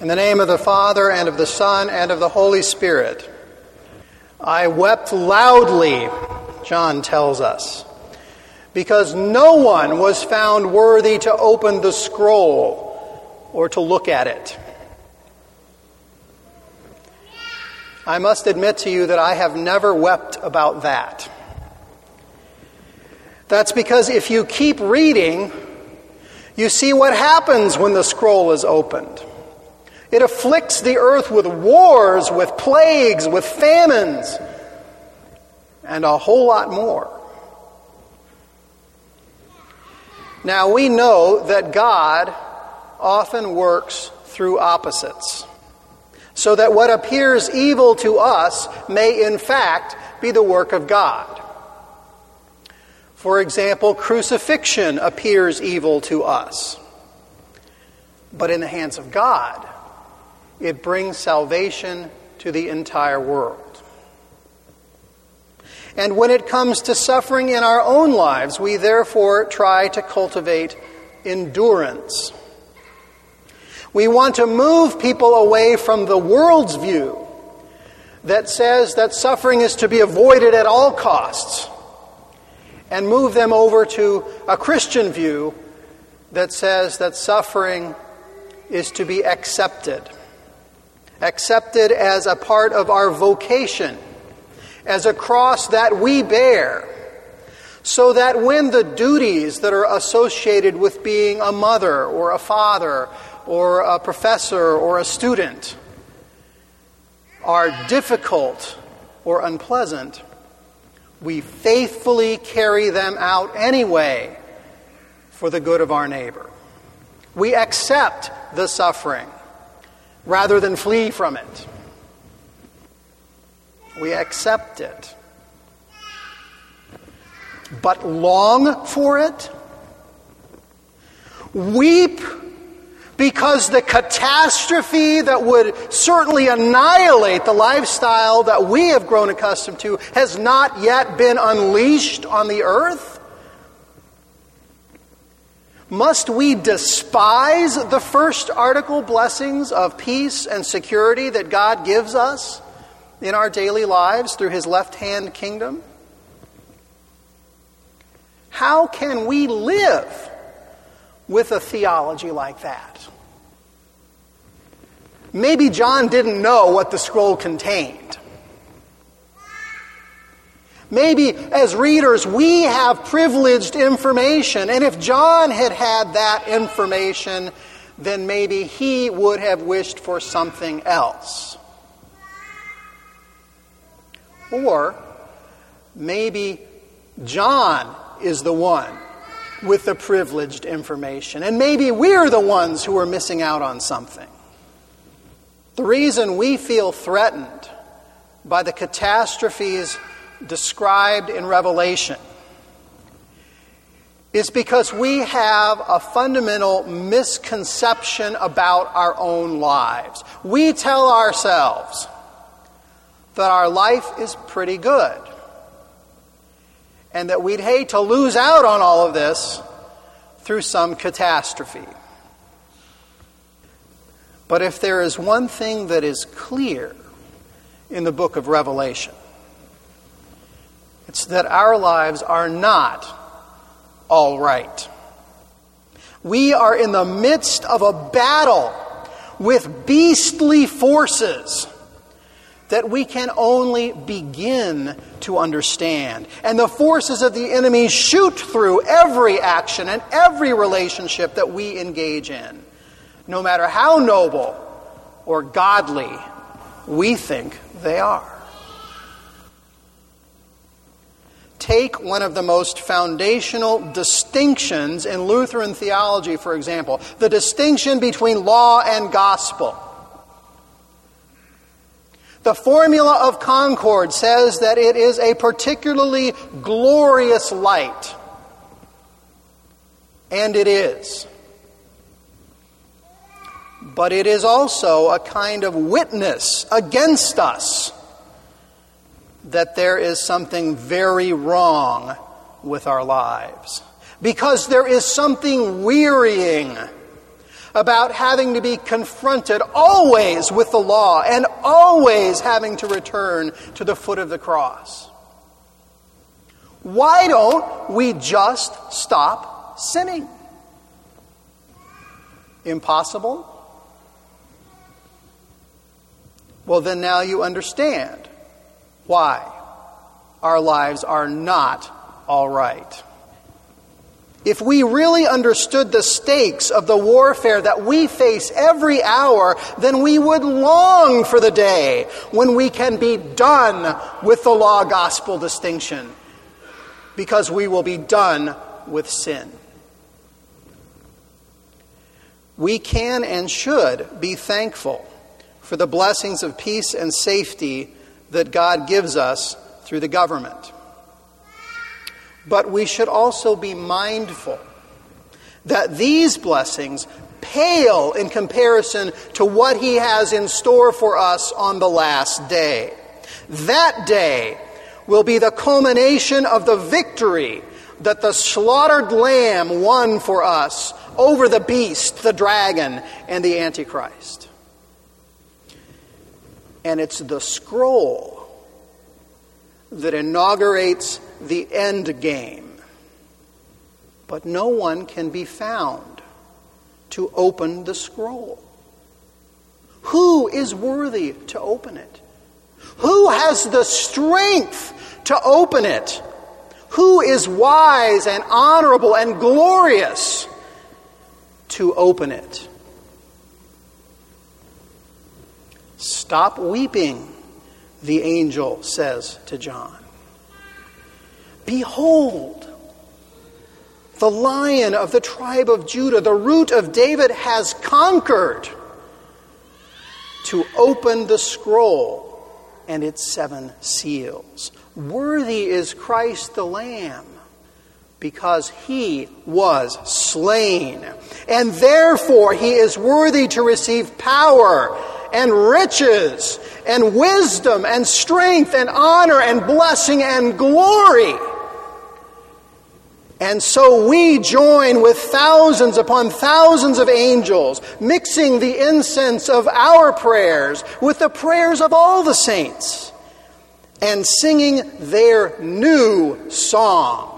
In the name of the Father, and of the Son, and of the Holy Spirit. I wept loudly, John tells us, because no one was found worthy to open the scroll or to look at it. I must admit to you that I have never wept about that. That's because if you keep reading, you see what happens when the scroll is opened. It afflicts the earth with wars, with plagues, with famines, and a whole lot more. Now, we know that God often works through opposites, so that what appears evil to us may, in fact, be the work of God. For example, crucifixion appears evil to us, but in the hands of God, it brings salvation to the entire world. And when it comes to suffering in our own lives, we therefore try to cultivate endurance. We want to move people away from the world's view that says that suffering is to be avoided at all costs and move them over to a Christian view that says that suffering is to be accepted accepted as a part of our vocation, as a cross that we bear, so that when the duties that are associated with being a mother or a father or a professor or a student are difficult or unpleasant, we faithfully carry them out anyway for the good of our neighbor. We accept the suffering rather than flee from it. We accept it. But long for it? Weep because the catastrophe that would certainly annihilate the lifestyle that we have grown accustomed to has not yet been unleashed on the earth? Must we despise the first article blessings of peace and security that God gives us in our daily lives through His left hand kingdom? How can we live with a theology like that? Maybe John didn't know what the scroll contained. Maybe as readers, we have privileged information, and if John had had that information, then maybe he would have wished for something else. Or maybe John is the one with the privileged information, and maybe we're the ones who are missing out on something. The reason we feel threatened by the catastrophes described in Revelation is because we have a fundamental misconception about our own lives. We tell ourselves that our life is pretty good and that we'd hate to lose out on all of this through some catastrophe. But if there is one thing that is clear in the book of Revelation, it's that our lives are not all right. We are in the midst of a battle with beastly forces that we can only begin to understand. And the forces of the enemy shoot through every action and every relationship that we engage in, no matter how noble or godly we think they are. Take one of the most foundational distinctions in Lutheran theology, for example, the distinction between law and gospel. The formula of concord says that it is a particularly glorious light. And it is. But it is also a kind of witness against us that there is something very wrong with our lives. Because there is something wearying about having to be confronted always with the law and always having to return to the foot of the cross. Why don't we just stop sinning? Impossible? Well, then now you understand why our lives are not all right. If we really understood the stakes of the warfare that we face every hour, then we would long for the day when we can be done with the law gospel distinction, because we will be done with sin. We can and should be thankful for the blessings of peace and safety that God gives us through the government. But we should also be mindful that these blessings pale in comparison to what He has in store for us on the last day. That day will be the culmination of the victory that the slaughtered lamb won for us over the beast, the dragon, and the Antichrist. And it's the scroll that inaugurates the end game. But no one can be found to open the scroll. Who is worthy to open it? Who has the strength to open it? Who is wise and honorable and glorious to open it? Stop weeping, the angel says to John. Behold, the lion of the tribe of Judah, the root of David, has conquered to open the scroll and its seven seals. Worthy is Christ the Lamb because he was slain. And therefore he is worthy to receive power and riches and wisdom and strength and honor and blessing and glory. And so we join with thousands upon thousands of angels, mixing the incense of our prayers with the prayers of all the saints, and singing their new song